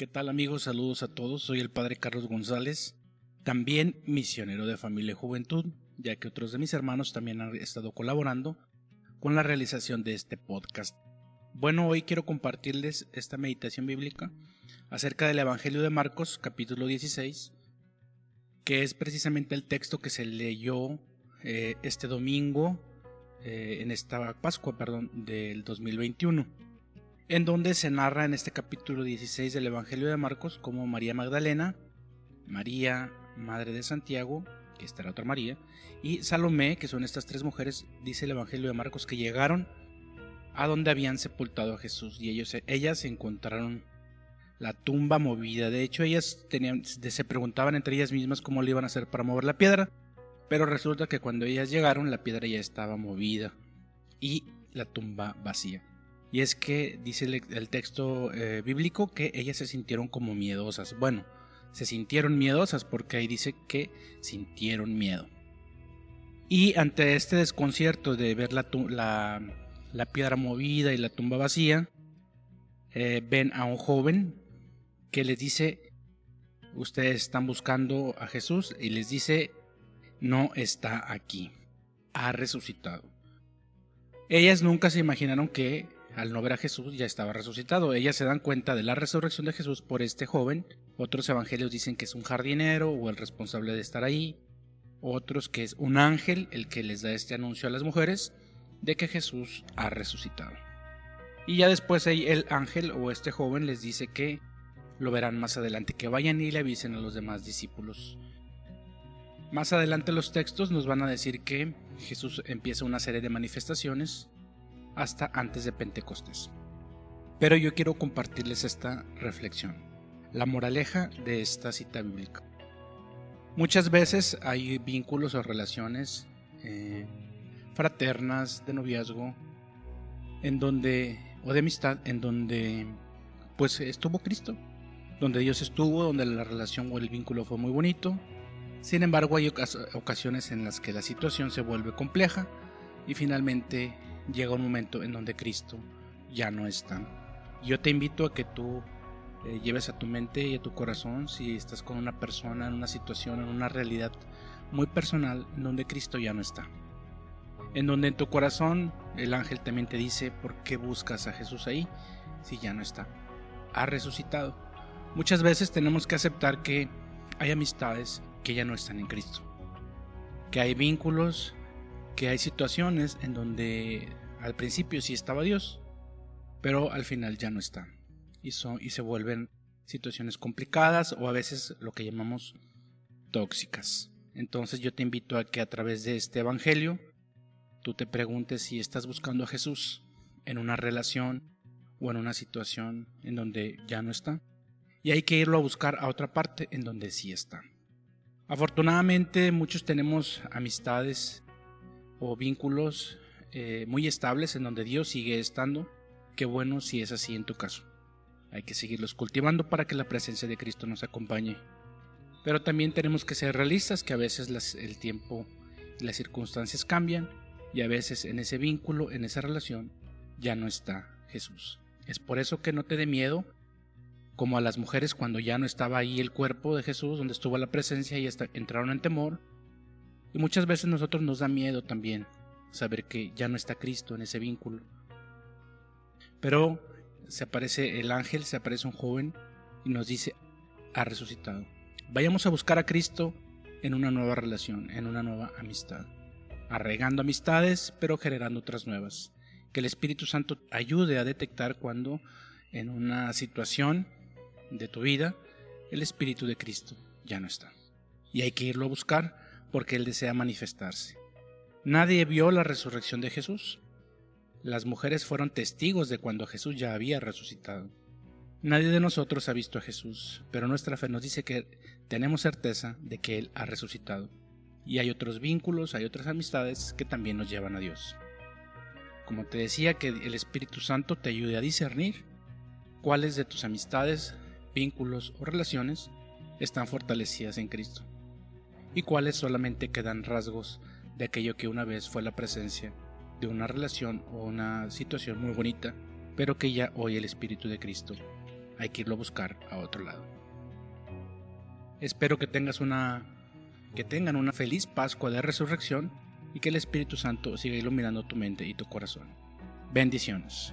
¿Qué tal amigos? Saludos a todos. Soy el Padre Carlos González, también misionero de familia y juventud, ya que otros de mis hermanos también han estado colaborando con la realización de este podcast. Bueno, hoy quiero compartirles esta meditación bíblica acerca del Evangelio de Marcos, capítulo 16, que es precisamente el texto que se leyó eh, este domingo, eh, en esta Pascua, perdón, del 2021, en donde se narra en este capítulo 16 del Evangelio de Marcos como María Magdalena, María, Madre de Santiago, que esta otra María, y Salomé, que son estas tres mujeres, dice el Evangelio de Marcos, que llegaron a donde habían sepultado a Jesús y ellos, ellas encontraron la tumba movida. De hecho, ellas tenían, se preguntaban entre ellas mismas cómo le iban a hacer para mover la piedra, pero resulta que cuando ellas llegaron la piedra ya estaba movida y la tumba vacía. Y es que dice el, texto eh, bíblico que ellas se sintieron como miedosas. Bueno, se sintieron miedosas porque ahí dice que sintieron miedo. Y ante este desconcierto de ver la, la, piedra movida y la tumba vacía, eh, ven a un joven que les dice, ustedes están buscando a Jesús y les dice, no está aquí, ha resucitado. Ellas nunca se imaginaron que al no ver a Jesús ya estaba resucitado. Ellas se dan cuenta de la resurrección de Jesús por este joven. Otros evangelios dicen que es un jardinero o el responsable de estar ahí otros que es un ángel el que les da este anuncio a las mujeres de que Jesús ha resucitado. Y ya después el ángel o este joven les dice que lo verán más adelante, que vayan y le avisen a los demás discípulos. Más adelante los textos nos van a decir que Jesús empieza una serie de manifestaciones hasta antes de Pentecostés. Pero yo quiero compartirles esta reflexión, la moraleja de esta cita bíblica. Muchas veces hay vínculos o relaciones eh, fraternas de noviazgo en donde o de amistad en donde pues estuvo Cristo, donde Dios estuvo, donde la relación o el vínculo fue muy bonito. Sin embargo, hay ocasiones en las que la situación se vuelve compleja y finalmente llega un momento en donde Cristo ya no está. Yo te invito a que tú eh, lleves a tu mente y a tu corazón si estás con una persona en una situación, en una realidad muy personal en donde Cristo ya no está. En donde en tu corazón el ángel también te dice, ¿por qué buscas a Jesús ahí si ya no está? Ha resucitado. Muchas veces tenemos que aceptar que hay amistades que ya no están en Cristo. Que hay vínculos, que hay situaciones en donde al principio sí estaba Dios, pero al final ya no está y, son, y se vuelven situaciones complicadas o a veces lo que llamamos tóxicas. Entonces yo te invito a que a través de este Evangelio tú te preguntes si estás buscando a Jesús en una relación o en una situación en donde ya no está. Y hay que irlo a buscar a otra parte en donde sí está. Afortunadamente muchos tenemos amistades o vínculos eh, muy estables en donde Dios sigue estando. Qué bueno si es así en tu caso. Hay que seguirlos cultivando para que la presencia de Cristo nos acompañe. Pero también tenemos que ser realistas, que a veces el tiempo y las circunstancias cambian y a veces en ese vínculo, en esa relación, ya no está Jesús. Es por eso que no te dé miedo, como a las mujeres cuando ya no estaba ahí el cuerpo de Jesús, donde estuvo la presencia y hasta entraron en temor. Y muchas veces nosotros nos da miedo también saber que ya no está Cristo en ese vínculo. Pero se aparece el ángel, se aparece un joven y nos dice, ha resucitado. Vayamos a buscar a Cristo en una nueva relación, en una nueva amistad, arraigando amistades, pero generando otras nuevas. Que el Espíritu Santo ayude a detectar cuando en una situación de tu vida el Espíritu de Cristo ya no está. Y hay que irlo a buscar porque Él desea manifestarse. Nadie vio la resurrección de Jesús, las mujeres fueron testigos de cuando Jesús ya había resucitado. Nadie de nosotros ha visto a Jesús, pero nuestra fe nos dice que tenemos certeza de que Él ha resucitado. Y hay otros vínculos, hay otras amistades que también nos llevan a Dios. Como te decía, que el Espíritu Santo te ayude a discernir cuáles de tus amistades, vínculos o relaciones están fortalecidas en Cristo y cuáles solamente quedan rasgos de aquello que una vez fue la presencia de una relación o una situación muy bonita, pero que ya hoy el Espíritu de Cristo hay que irlo a buscar a otro lado. Espero que tengas una que tengan una feliz Pascua de Resurrección y que el Espíritu Santo siga iluminando tu mente y tu corazón. Bendiciones.